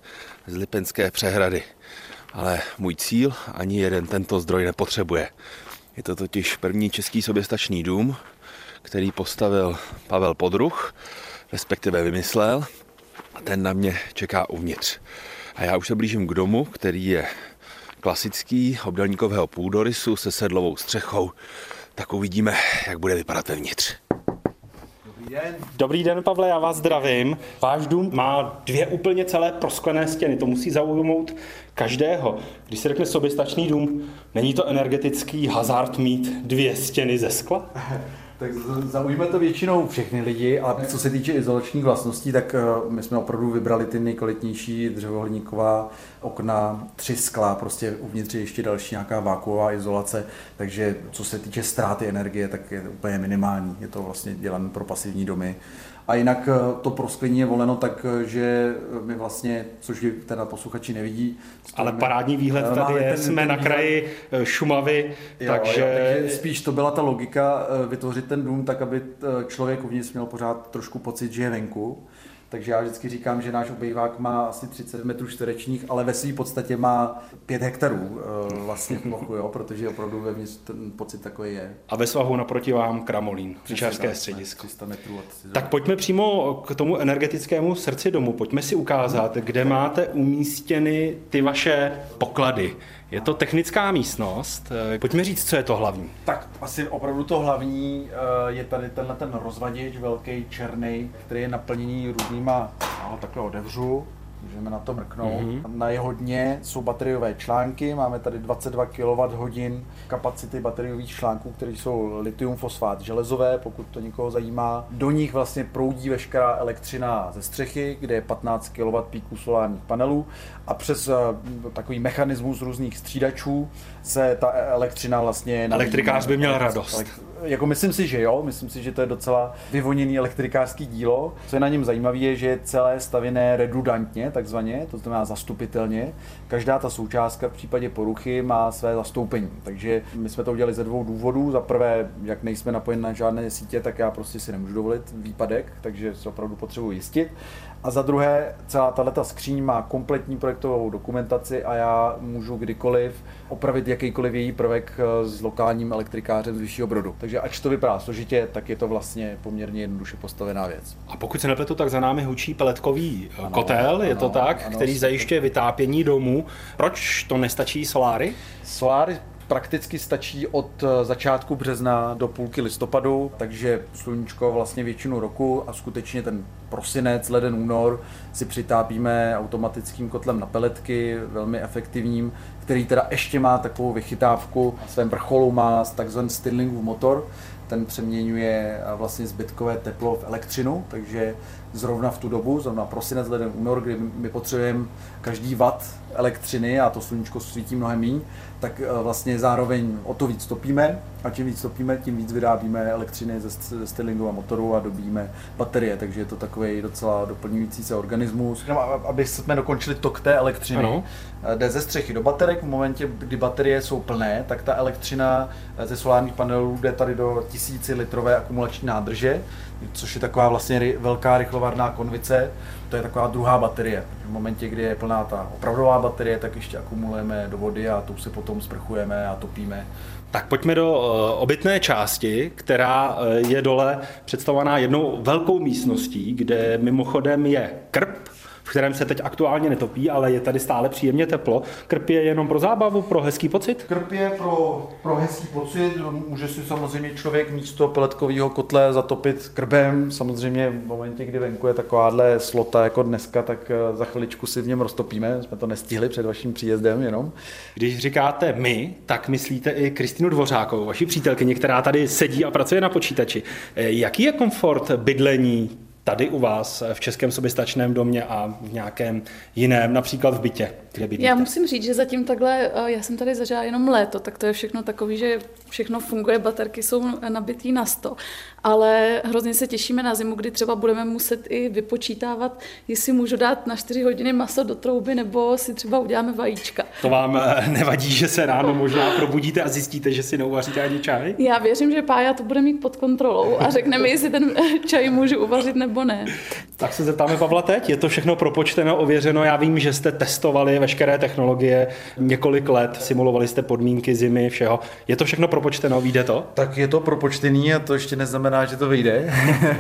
z Lipenské přehrady. Ale můj cíl ani jeden tento zdroj nepotřebuje. Je to totiž první český soběstačný dům, který postavil Pavel Podruh, respektive vymyslel, a ten na mě čeká uvnitř. A já už se blížím k domu, který je klasický, obdelníkového půdorysu se sedlovou střechou. Tak uvidíme, jak bude vypadat vevnitř. Dobrý den. Dobrý den, Pavle, já vás zdravím. Váš dům má dvě úplně celé prosklené stěny, to musí zaujmout každého. Když se řekne soběstačný dům, není to energetický hazard mít dvě stěny ze skla? Tak zaujme to většinou všechny lidi, ale co se týče izolačních vlastností, tak eh, my jsme opravdu vybrali ty nejkvalitnější dřevohliníková okna, tři skla, prostě uvnitř ještě další nějaká vákuová izolace, takže co se týče ztráty energie, tak je úplně minimální. Je to vlastně dělané pro pasivní domy. A jinak eh, to prosklení je voleno tak, eh, že my vlastně, což teda posluchači nevidí. Ale parádní výhled tady je, ten, jsme ten na kraji eh, Šumavy, jo, takže... Jo, takže... Spíš to byla ta logika vytvořit ten dům tak, aby člověk uvnitř měl pořád trošku pocit, že je venku. Takže já vždycky říkám, že náš obejvák má asi 30 metrů čtverečních, ale ve své podstatě má 5 hektarů vlastně plochu, jo, protože opravdu vevnitř ten pocit takový je. A ve svahu naproti vám Kramolín, příčarské středisko. 300 metrů od tak pojďme přímo k tomu energetickému srdci domu. Pojďme si ukázat, kde máte umístěny ty vaše poklady. Je to technická místnost. Pojďme říct, co je to hlavní. Tak asi opravdu to hlavní eh, je tady tenhle ten rozvaděč, velký černý, který je naplněný různýma, no, takhle odevřu, můžeme na to mrknout. Mm-hmm. Na jeho dně jsou bateriové články, máme tady 22 kWh kapacity bateriových článků, které jsou litium fosfát železové, pokud to někoho zajímá. Do nich vlastně proudí veškerá elektřina ze střechy, kde je 15 kW píků solárních panelů a přes eh, takový mechanismus různých střídačů se ta elektřina vlastně... Elektrikář by měl radost. Jako myslím si, že jo, myslím si, že to je docela vyvoněný elektrikářský dílo. Co je na něm zajímavé, je, že je celé stavěné redundantně, takzvaně, to znamená zastupitelně. Každá ta součástka v případě poruchy má své zastoupení. Takže my jsme to udělali ze dvou důvodů. Za prvé, jak nejsme napojeni na žádné sítě, tak já prostě si nemůžu dovolit výpadek, takže se opravdu potřebuji jistit. A za druhé, celá tato skříň má kompletní projektovou dokumentaci a já můžu kdykoliv opravit jakýkoliv její prvek eh, s lokálním elektrikářem z vyššího brodu. Takže ač to vypadá složitě, tak je to vlastně poměrně jednoduše postavená věc. A pokud se nepletu, tak za námi hučí peletkový eh, ano, kotel, je ano, to tak, ano, který zajišťuje vytápění domů. Proč to nestačí soláry? Soláry prakticky stačí od eh, začátku března do půlky listopadu, takže sluníčko vlastně většinu roku a skutečně ten prosinec, leden, únor si přitápíme automatickým kotlem na peletky, velmi efektivním, který teda ještě má takovou vychytávku. Na svém vrcholu má takzvaný Stirlingův motor, ten přeměňuje eh, vlastně zbytkové teplo v elektřinu, takže zrovna v tu dobu, zrovna prosinec, leden, únor, kdy my potřebujeme každý watt elektřiny a to sluníčko svítí mnohem méně, tak eh, vlastně zároveň o to víc topíme a čím víc topíme, tím víc vyrábíme elektřiny ze Stirlingova motoru a dobíme baterie, takže je to takový docela doplňující se organismus. Aby jsme dokončili tok té elektřiny, ano. Eh, jde ze střechy do baterek, v momentě, kdy baterie jsou plné, tak ta elektřina eh, ze solárních panelů jde tady do tisíci litrové akumulační nádrže, což je taková vlastně velká rychlovarná konvice, to je taková druhá baterie. V momentě, kdy je plná ta opravdová baterie, tak ještě akumulujeme do vody a tu se potom sprchujeme a topíme. Tak pojďme do uh, obytné části, která uh, je dole představovaná jednou velkou místností, kde mimochodem je krb, kterém se teď aktuálně netopí, ale je tady stále příjemně teplo. Krp je jenom pro zábavu, pro hezký pocit? Krp je pro, pro hezký pocit. Může si samozřejmě člověk místo peletkového kotle zatopit krbem. Samozřejmě v momentě, kdy venku je takováhle slota jako dneska, tak eh, za chviličku si v něm roztopíme. Jsme to nestihli před vaším příjezdem jenom. Když říkáte my, tak myslíte i Kristinu Dvořákovou, vaši přítelkyni, která tady sedí a pracuje na počítači. Eh, jaký je komfort bydlení tady u vás v Českém soběstačném domě a v nějakém jiném, například v bytě, kde bydlíte? Já musím říct, že zatím takhle, eh, já jsem tady zažila jenom léto, tak to je všechno takový, že všechno funguje, baterky jsou nabitý na 100, ale hrozně se těšíme na zimu, kdy třeba budeme muset i vypočítávat, jestli můžu dát na 4 hodiny maso do trouby, nebo si třeba uděláme vajíčka. To vám eh, nevadí, že se ráno možná probudíte a zjistíte, že si neuvaříte ani čaj? Já věřím, že Pája to bude mít pod kontrolou a řekne mi, jestli ten čaj můžu uvařit nebo ne. Tak se zeptáme Pavla teď. Je to všechno propočteno, ověřeno. Já vím, že jste testovali veškeré technologie několik let, simulovali jste podmínky zimy, všeho. Je to všechno propočteno, vyjde to? Tak je to propočtený a to ještě neznamená, že to vyjde.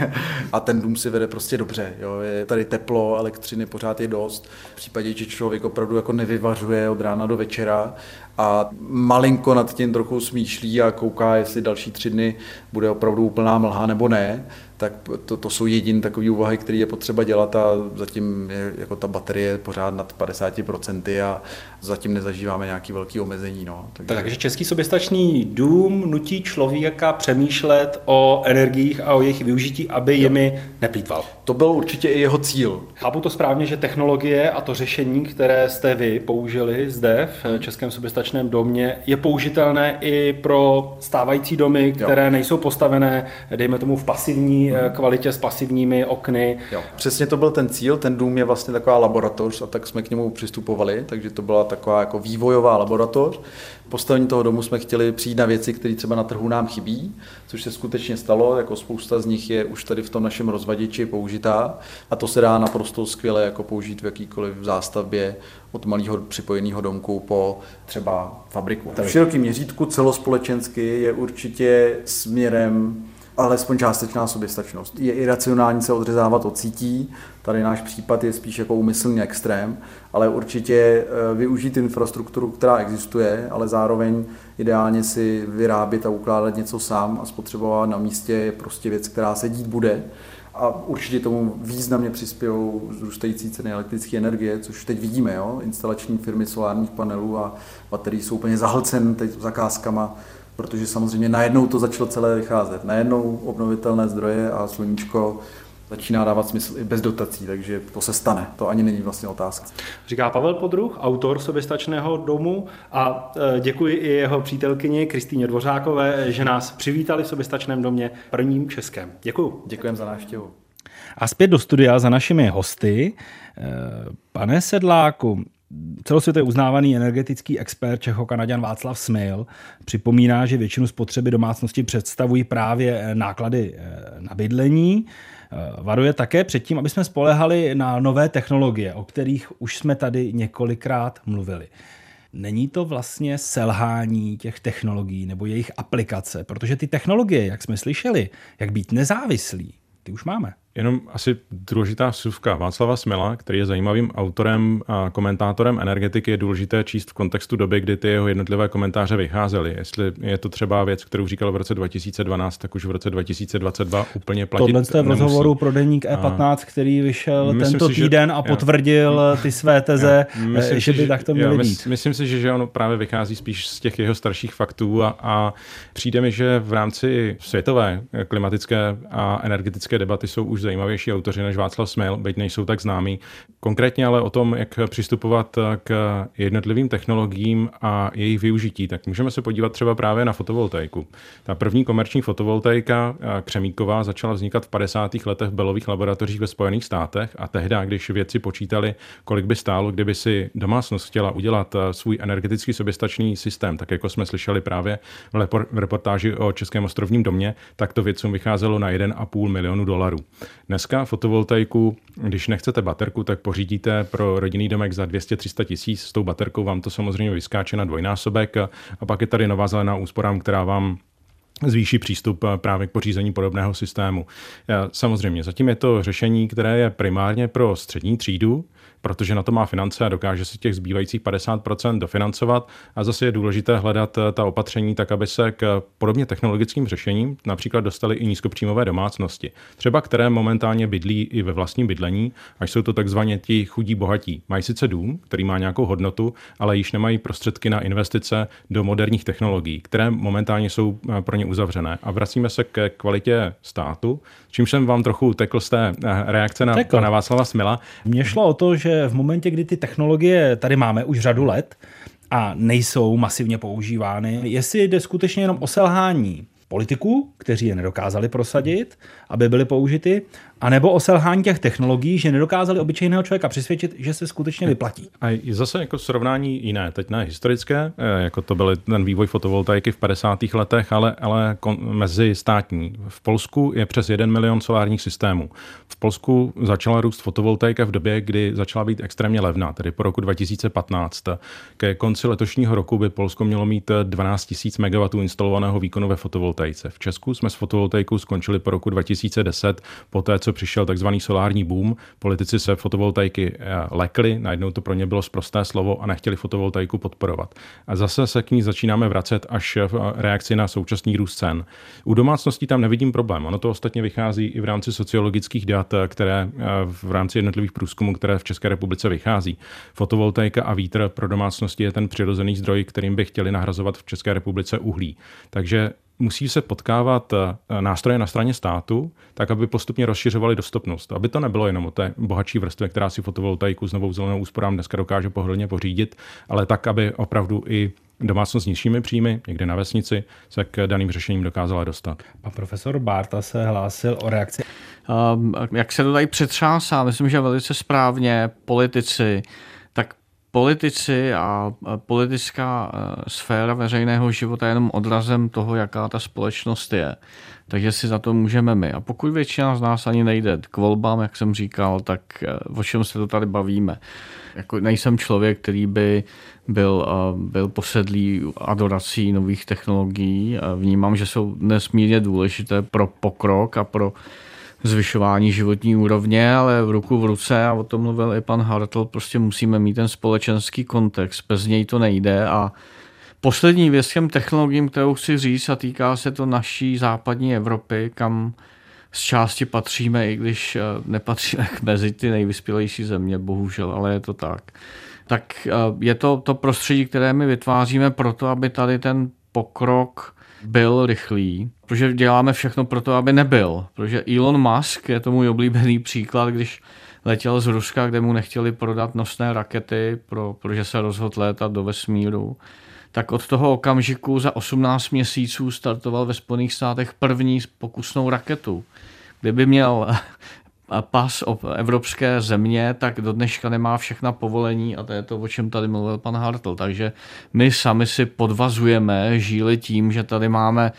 a ten dům si vede prostě dobře. Jo. Je tady teplo, elektřiny pořád je dost. V případě, že člověk opravdu jako nevyvařuje od rána do večera a malinko nad tím trochu smýšlí a kouká, jestli další tři dny bude opravdu úplná mlha nebo ne, tak to, to jsou jediné takové úvahy, které je potřeba dělat a zatím je jako ta baterie pořád nad 50% a zatím nezažíváme nějaký velký omezení. No. Takže... Takže Český soběstačný dům nutí člověka přemýšlet o energiích a o jejich využití, aby jo. jimi neplýtval. To byl určitě i jeho cíl. Chápu to správně, že technologie a to řešení, které jste vy použili zde v hmm. Českém soběstačném domě, je použitelné i pro stávající domy, které jo. nejsou postavené, dejme tomu, v pasivní hmm. kvalitě s pasivními okny. Jo. Přesně to byl ten cíl, ten dům je vlastně taková laboratoř a tak jsme k němu přistupovali, takže to byla taková jako vývojová laboratoř. Postavení toho domu jsme chtěli přijít na věci, které třeba na trhu nám chybí, což se skutečně stalo, jako spousta z nich je už tady v tom našem rozvaděči použitá a to se dá naprosto skvěle jako použít v jakýkoliv zástavbě od malého připojeného domku po třeba fabriku. V širokém měřítku celospolečensky je určitě směrem alespoň částečná soběstačnost. Je iracionální se odřezávat od sítí, tady náš případ je spíš jako úmyslný extrém, ale určitě eh, využít infrastrukturu, která existuje, ale zároveň ideálně si vyrábět a ukládat něco sám a spotřebovat na místě je prostě věc, která se dít bude a určitě tomu významně přispějí zrůstající ceny elektrické energie, což teď vidíme. Jo? Instalační firmy solárních panelů a baterií jsou úplně zahlcen teď zakázkama, protože samozřejmě najednou to začalo celé vycházet. Najednou obnovitelné zdroje a sluníčko začíná dávat smysl i bez dotací, takže to se stane. To ani není vlastně otázka. Říká Pavel Podruh, autor soběstačného domu a e, děkuji i jeho přítelkyni Kristýně Dvořákové, že nás přivítali v soběstačném domě prvním Českém. Děkuji. Děkujeme za návštěvu. A zpět do studia za našimi hosty. E, pane Sedláku, celosvětově uznávaný energetický expert Čecho-Kanaděn Václav Smil připomíná, že většinu spotřeby domácnosti představují právě náklady e, na bydlení. Eh, varuje také předtím, aby jsme spolehali na nové technologie, o kterých už jsme tady několikrát mluvili. Není to vlastně selhání těch technologií nebo jejich aplikace, protože ty technologie, jak jsme slyšeli, jak být nezávislí, ty už máme. Jenom asi důležitá vsuvka. Václava Smela, který je zajímavým autorem a komentátorem energetiky, je důležité číst v kontextu doby, kdy ty jeho jednotlivé komentáře vycházely. Jestli je to třeba věc, kterou říkal v roce 2012, tak už v roce 2022 úplně platit Tohle je v rozhovoru pro deník E15, který vyšel myslím tento si, týden že, a potvrdil já, ty své teze, já, myslím že by tak to mělo být. Myslím si, že, že ono právě vychází spíš z těch jeho starších faktů a, a přijde mi, že v rámci světové klimatické a energetické debaty jsou už zajímavější autoři než Václav Smil, byť nejsou tak známí. Konkrétně ale o tom, jak přistupovat k jednotlivým technologiím a jejich využití, tak můžeme se podívat třeba právě na fotovoltaiku. Ta první komerční fotovoltaika eh, Křemíková začala vznikat v 50. letech v Belových laboratořích ve Spojených státech a tehdy, když vědci počítali, kolik by stálo, kdyby si domácnost chtěla udělat eh, svůj energeticky soběstačný systém, tak jako jsme slyšeli právě v reportáži o Českém ostrovním domě, tak to vědcům vycházelo na 1,5 milionu dolarů. Dneska fotovoltaiku, když nechcete baterku, tak pořídíte pro rodinný domek za 200-300 tisíc. S tou baterkou vám to samozřejmě vyskáče na dvojnásobek a pak je tady nová zelená úsporám, která vám zvýší přístup právě k pořízení podobného systému. Samozřejmě, zatím je to řešení, které je primárně pro střední třídu, protože na to má finance a dokáže si těch zbývajících 50% dofinancovat. A zase je důležité hledat eh, ta opatření tak, aby se k podobně technologickým řešením například dostali i nízkopříjmové domácnosti. Třeba které momentálně bydlí i ve vlastním bydlení, až jsou to takzvaně ti chudí bohatí. Mají sice dům, který má nějakou hodnotu, ale již nemají prostředky na investice do moderních technologií, které momentálně jsou eh, pro ně uzavřené. A vracíme se ke kvalitě státu, čím jsem vám trochu utekl z té eh, reakce na pana Václava Smila. Mně šlo o to, že v momentě, kdy ty technologie tady máme už řadu let a nejsou masivně používány, jestli jde skutečně jenom o selhání politiků, kteří je nedokázali prosadit, aby byly použity, anebo o selhání těch technologií, že nedokázali obyčejného člověka přesvědčit, že se skutečně vyplatí. A zase jako srovnání jiné, teď ne historické, eh, jako to byl ten vývoj fotovoltaiky v 50. letech, ale, ale mezi státní. V Polsku je přes 1 milion solárních systémů. V Polsku začala růst fotovoltaika v době, kdy začala být extrémně levná, tedy po roku 2015. Ke konci letošního roku by Polsko mělo mít 12 000 MW instalovaného výkonu ve fotovoltaice. V Česku jsme s fotovoltaikou skončili po roku 2010, poté co přišel takzvaný solární boom. Politici se fotovoltaiky eh, lekli, najednou to pro ně bylo zprosté slovo a nechtěli fotovoltaiku podporovat. A zase se k ní začínáme vracet až v reakci na současný růst cen. U domácností tam nevidím problém. Ono to ostatně vychází i v rámci sociologických dat, které eh, v rámci jednotlivých průzkumů, které v České republice vychází. Fotovoltaika a vítr pro domácnosti je ten přirozený zdroj, kterým by chtěli nahrazovat v České republice uhlí. Takže musí se potkávat eh, nástroje na straně státu, tak aby postupně rozšiřovali dostupnost. Aby to nebylo jenom o té bohatší vrstvě, která si fotovoltaiku s novou zelenou úsporám dneska dokáže pohodlně pořídit, ale tak, aby opravdu i domácnost s nižšími příjmy, někde na vesnici, se k daným řešením dokázala dostat. A profesor Barta se hlásil o reakci. Um, jak se to tady přetřásá, myslím, že velice správně politici politici a politická e, sféra veřejného života je jenom odrazem toho, jaká ta společnost je. Takže si za to můžeme my. A pokud většina z nás ani nejde k volbám, jak jsem říkal, tak e, o čem se to tady bavíme? Jako nejsem člověk, který by byl, e, byl posedlý adorací nových technologií. Vnímám, že jsou nesmírně důležité pro pokrok a pro zvyšování životní úrovně, ale v ruku v ruce, a o tom mluvil i pan Hartl, prostě musíme mít ten společenský kontext, bez něj to nejde a poslední věc těm technologiím, kterou chci říct a týká se to naší západní Evropy, kam z části patříme, i když eh, nepatříme mezi ty nejvyspělejší země, bohužel, ale je to tak. Tak eh, je to to prostředí, které my vytváříme proto, aby tady ten pokrok byl rychlý, protože děláme všechno pro to, aby nebyl. Protože Elon Musk je to můj oblíbený příklad, když letěl z Ruska, kde mu nechtěli prodat nosné rakety, pro, protože se rozhodl létat do vesmíru, tak od toho okamžiku za 18 měsíců startoval ve Spojených státech první pokusnou raketu. Kdyby měl pas o evropské země, tak do dneška nemá všechna povolení a to je to, o čem tady mluvil pan Hartl. Takže my sami si podvazujeme žíli tím, že tady máme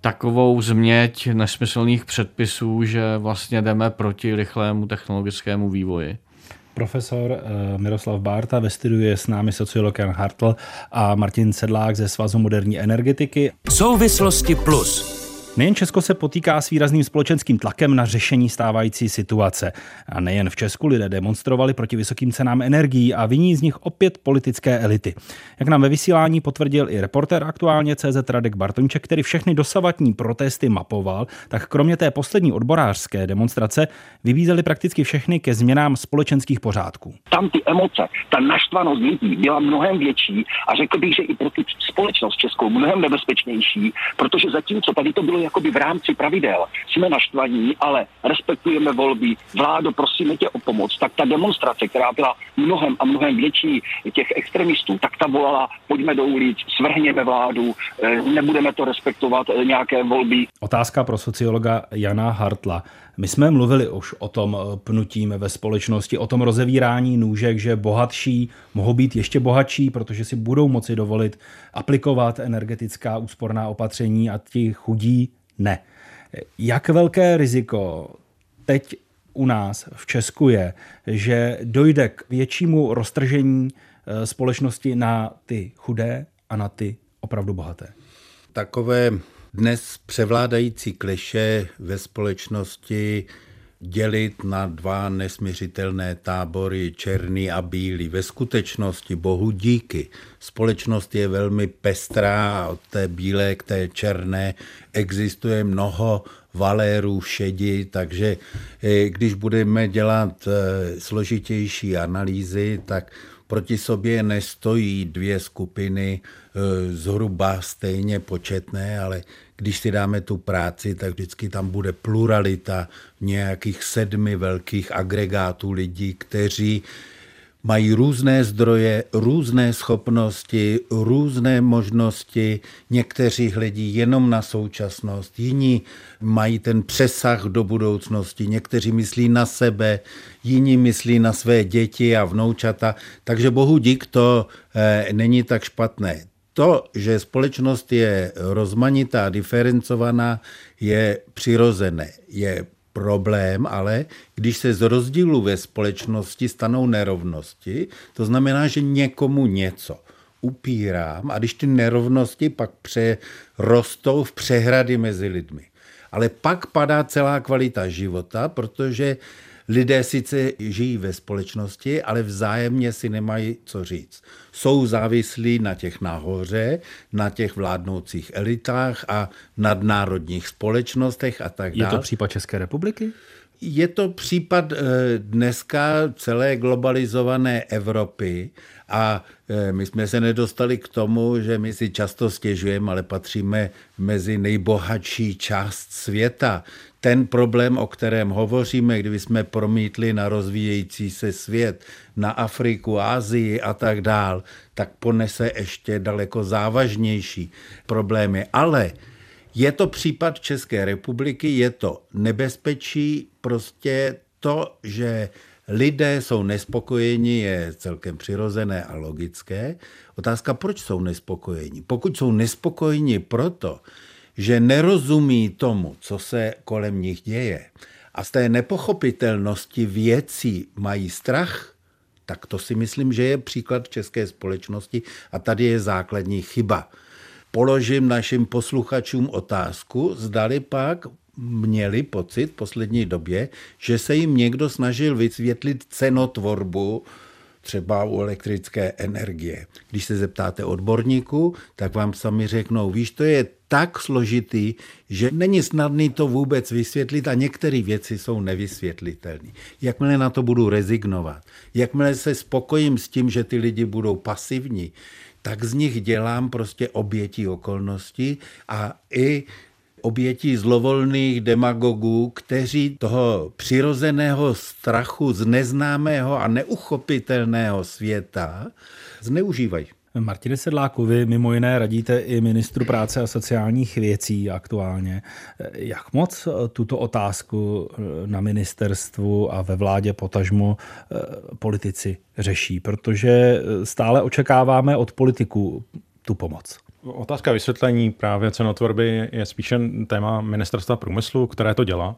takovou změť nesmyslných předpisů, že vlastně jdeme proti rychlému technologickému vývoji. Profesor eh, Miroslav Bárta ve studiu je s námi sociolog Jan Hartl a Martin Sedlák ze Svazu moderní energetiky. Souvislosti plus. Nejen Česko se potýká s výrazným společenským tlakem na řešení stávající situace. A nejen v Česku lidé demonstrovali proti vysokým cenám energií a viní z nich opět politické elity. Jak nám ve vysílání potvrdil i reporter aktuálně CZ Radek Bartonček, který všechny dosavatní protesty mapoval, tak kromě té poslední odborářské demonstrace vybízeli prakticky všechny ke změnám společenských pořádků. Tam ty emoce, ta naštvanost lidí byla mnohem větší a řekl bych, že i pro tu společnost českou mnohem nebezpečnější, protože zatímco tady to bylo jakoby v rámci pravidel jsme naštvaní, ale respektujeme volby, vládo, prosíme tě o pomoc, tak ta demonstrace, která byla mnohem a mnohem větší těch extremistů, tak ta volala, pojďme do ulic, svrhněme vládu, eh, nebudeme to respektovat eh, nějaké volby. Otázka pro sociologa Jana Hartla. My jsme mluvili už o tom eh, pnutím ve společnosti, o tom rozevírání nůžek, že bohatší mohou být ještě bohatší, protože si budou moci dovolit aplikovat energetická úsporná opatření a ti chudí ne. Jak velké riziko teď u nás v Česku je, že dojde k většímu roztržení eh, společnosti na ty chudé a na ty opravdu bohaté? Takové dnes převládající kliše ve společnosti dělit na dva nesměřitelné tábory, černý a bílý. Ve skutečnosti, bohu díky, společnost je velmi pestrá od té bílé k té černé existuje mnoho valérů šedi, takže eh, když budeme dělat eh, složitější analýzy, tak proti sobě nestojí dvě skupiny eh, zhruba stejně početné, ale když si dáme tu práci, tak vždycky tam bude pluralita nějakých sedmi velkých agregátů lidí, kteří mají různé zdroje, různé schopnosti, různé možnosti. Někteří hledí jenom na současnost, jiní mají ten přesah do budoucnosti, někteří myslí na sebe, jiní myslí na své děti a vnoučata. Takže bohu dík to eh, není tak špatné. To, že společnost je rozmanitá, diferencovaná, je přirozené. Je problém, ale když se z rozdílu ve společnosti stanou nerovnosti, to znamená, že někomu něco upírám a když ty nerovnosti pak přerostou v přehrady mezi lidmi. Ale pak padá celá kvalita života, protože lidé sice žijí ve společnosti, ale vzájemně si nemají co říct. Jsou závislí na těch nahoře, na těch vládnoucích elitách a nadnárodních společnostech a tak dále. Je to případ České republiky? Je to případ eh, dneska celé globalizované Evropy a eh, my jsme se nedostali k tomu, že my si často stěžujeme, ale patříme mezi nejbohatší část světa ten problém, o kterém hovoříme, kdyby jsme promítli na rozvíjející se svět, na Afriku, Asii a tak dál, tak ponese ještě daleko závažnější problémy. Ale je to případ České republiky, je to nebezpečí, prostě to, že lidé jsou nespokojeni, je celkem přirozené a logické. Otázka, proč jsou nespokojeni? Pokud jsou nespokojeni proto, že nerozumí tomu, co se kolem nich děje a z té nepochopitelnosti věcí mají strach, tak to si myslím, že je příklad české společnosti a tady je základní chyba. Položím našim posluchačům otázku, zdali pak měli pocit v poslední době, že se jim někdo snažil vysvětlit cenotvorbu třeba u elektrické energie. Když se zeptáte odborníků, tak vám sami řeknou, víš, to je tak složitý, že není snadný to vůbec vysvětlit a některé věci jsou nevysvětlitelné. Jakmile na to budu rezignovat, jakmile se spokojím s tím, že ty lidi budou pasivní, tak z nich dělám prostě obětí okolností a i obětí zlovolných demagogů, kteří toho přirozeného strachu z neznámého a neuchopitelného světa zneužívají. Martine Sedláku, vy mimo jiné radíte i ministru práce a sociálních věcí aktuálně. Jak moc tuto otázku na ministerstvu a ve vládě potažmo politici řeší? Protože stále očekáváme od politiků tu pomoc. Otázka vysvětlení právě cenotvorby je spíše téma ministerstva průmyslu, které to dělá.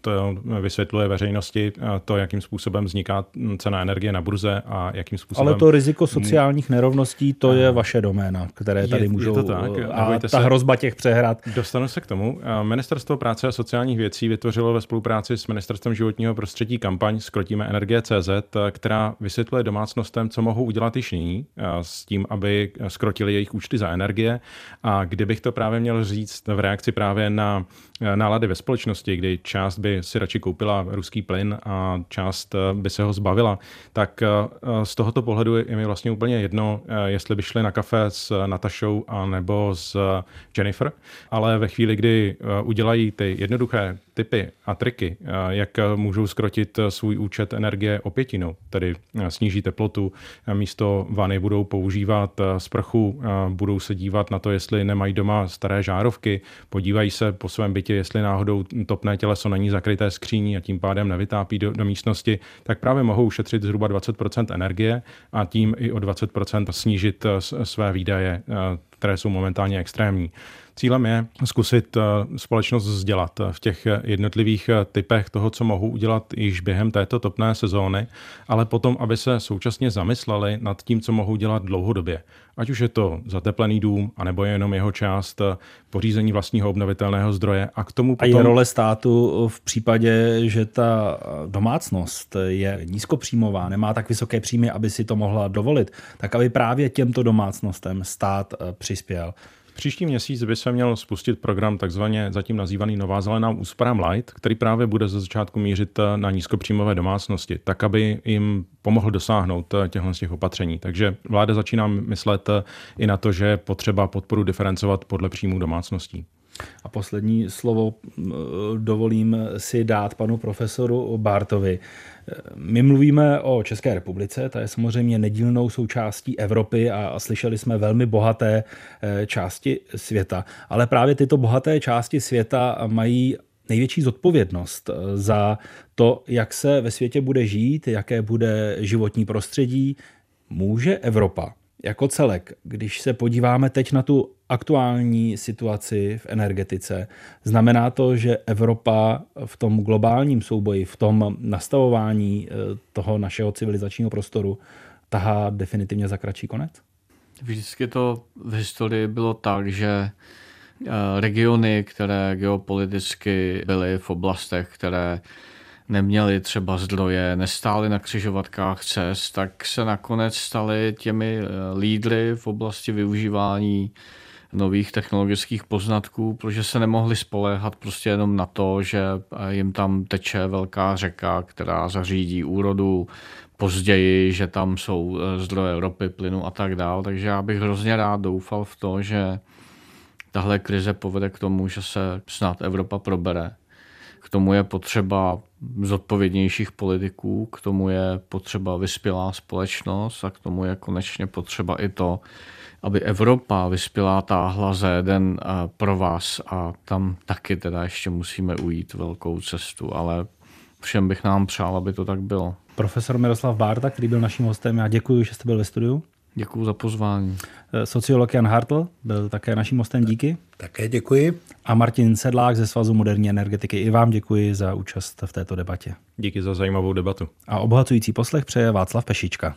To vysvětluje veřejnosti to, jakým způsobem vzniká cena energie na burze a jakým způsobem... Ale to riziko sociálních nerovností, to je vaše doména, které tady je, můžou... Je to tak. A ta se, hrozba těch přehrad. Dostanu se k tomu. Ministerstvo práce a sociálních věcí vytvořilo ve spolupráci s Ministerstvem životního prostředí kampaň Skrotíme energie CZ, která vysvětluje domácnostem, co mohou udělat již nyní s tím, aby skrotili jejich účty za energie energie. A kdybych to právě měl říct v reakci právě na nálady ve společnosti, kdy část by si radši koupila ruský plyn a část eh, by se ho zbavila, tak eh, z tohoto pohledu je mi vlastně úplně jedno, jestli by šli na kafe s Natašou a nebo s Jennifer, ale ve chvíli, kdy udělají ty jednoduché typy a triky, jak můžou skrotit svůj účet energie o pětinu, tedy sníží teplotu, místo vany budou používat sprchu, budou se dívat na to, jestli nemají doma staré žárovky, podívají se po svém bytě, jestli náhodou topné těleso není zakryté skříní a tím pádem nevytápí do, do místnosti, tak právě mohou ušetřit zhruba 20% energie a tím i o 20% snížit své výdaje, které jsou momentálně extrémní. Cílem je zkusit eh, společnost vzdělat v těch jednotlivých eh, typech toho, co mohou udělat již během této topné sezóny, ale potom, aby se současně zamysleli nad tím, co mohou dělat dlouhodobě. Ať už je to zateplený dům, anebo je jenom jeho část eh, pořízení vlastního obnovitelného zdroje. A k tomu potom... A je role státu v případě, že ta domácnost je nízkopříjmová, nemá tak vysoké příjmy, aby si to mohla dovolit, tak aby právě těmto domácnostem stát přispěl. Příští měsíc by se měl spustit program takzvaně zatím nazývaný Nová zelená úsporám Light, který právě bude ze začátku mířit na nízkopříjmové domácnosti, tak aby jim pomohl dosáhnout těchto těch opatření. Takže vláda začíná myslet i na to, že je potřeba podporu diferencovat podle příjmů domácností. A poslední slovo dovolím si dát panu profesoru Bartovi. My mluvíme o České republice, ta je samozřejmě nedílnou součástí Evropy a slyšeli jsme velmi bohaté eh, části světa. Ale právě tyto bohaté části světa mají největší zodpovědnost eh, za to, jak se ve světě bude žít, jaké bude životní prostředí. Může Evropa jako celek, když se podíváme teď na tu aktuální situaci v energetice, znamená to, že Evropa v tom globálním souboji, v tom nastavování eh, toho našeho civilizačního prostoru tahá definitivně za kratší konec? Vždycky to v historii bylo tak, že eh, regiony, které geopoliticky byly v oblastech, které neměli třeba zdroje, nestáli na křižovatkách cest, tak se nakonec stali těmi eh, lídry v oblasti využívání nových technologických poznatků, protože se nemohli spoléhat prostě jenom na to, že eh, jim tam teče velká řeka, která zařídí úrodu, později, že tam jsou eh, zdroje ropy, plynu a tak dál. Takže já bych hrozně rád doufal v to, že tahle krize povede k tomu, že se snad Evropa probere k tomu je potřeba zodpovědnějších politiků, k tomu je potřeba vyspělá společnost a k tomu je konečně potřeba i to, aby Evropa vyspělá táhla za jeden eh, pro vás a tam taky teda ještě musíme ujít velkou cestu, ale všem bych nám přál, aby to tak bylo. Profesor Miroslav Bárta, který byl naším hostem, já děkuji, že jste byl ve studiu. Děkuji za pozvání. Eh, sociolog Jan Hartl byl také naším hostem, díky. Také děkuji. A Martin Sedlák ze Svazu moderní energetiky. I vám děkuji za účast v této debatě. Díky za zajímavou debatu. A obohacující poslech přeje Václav Pešička.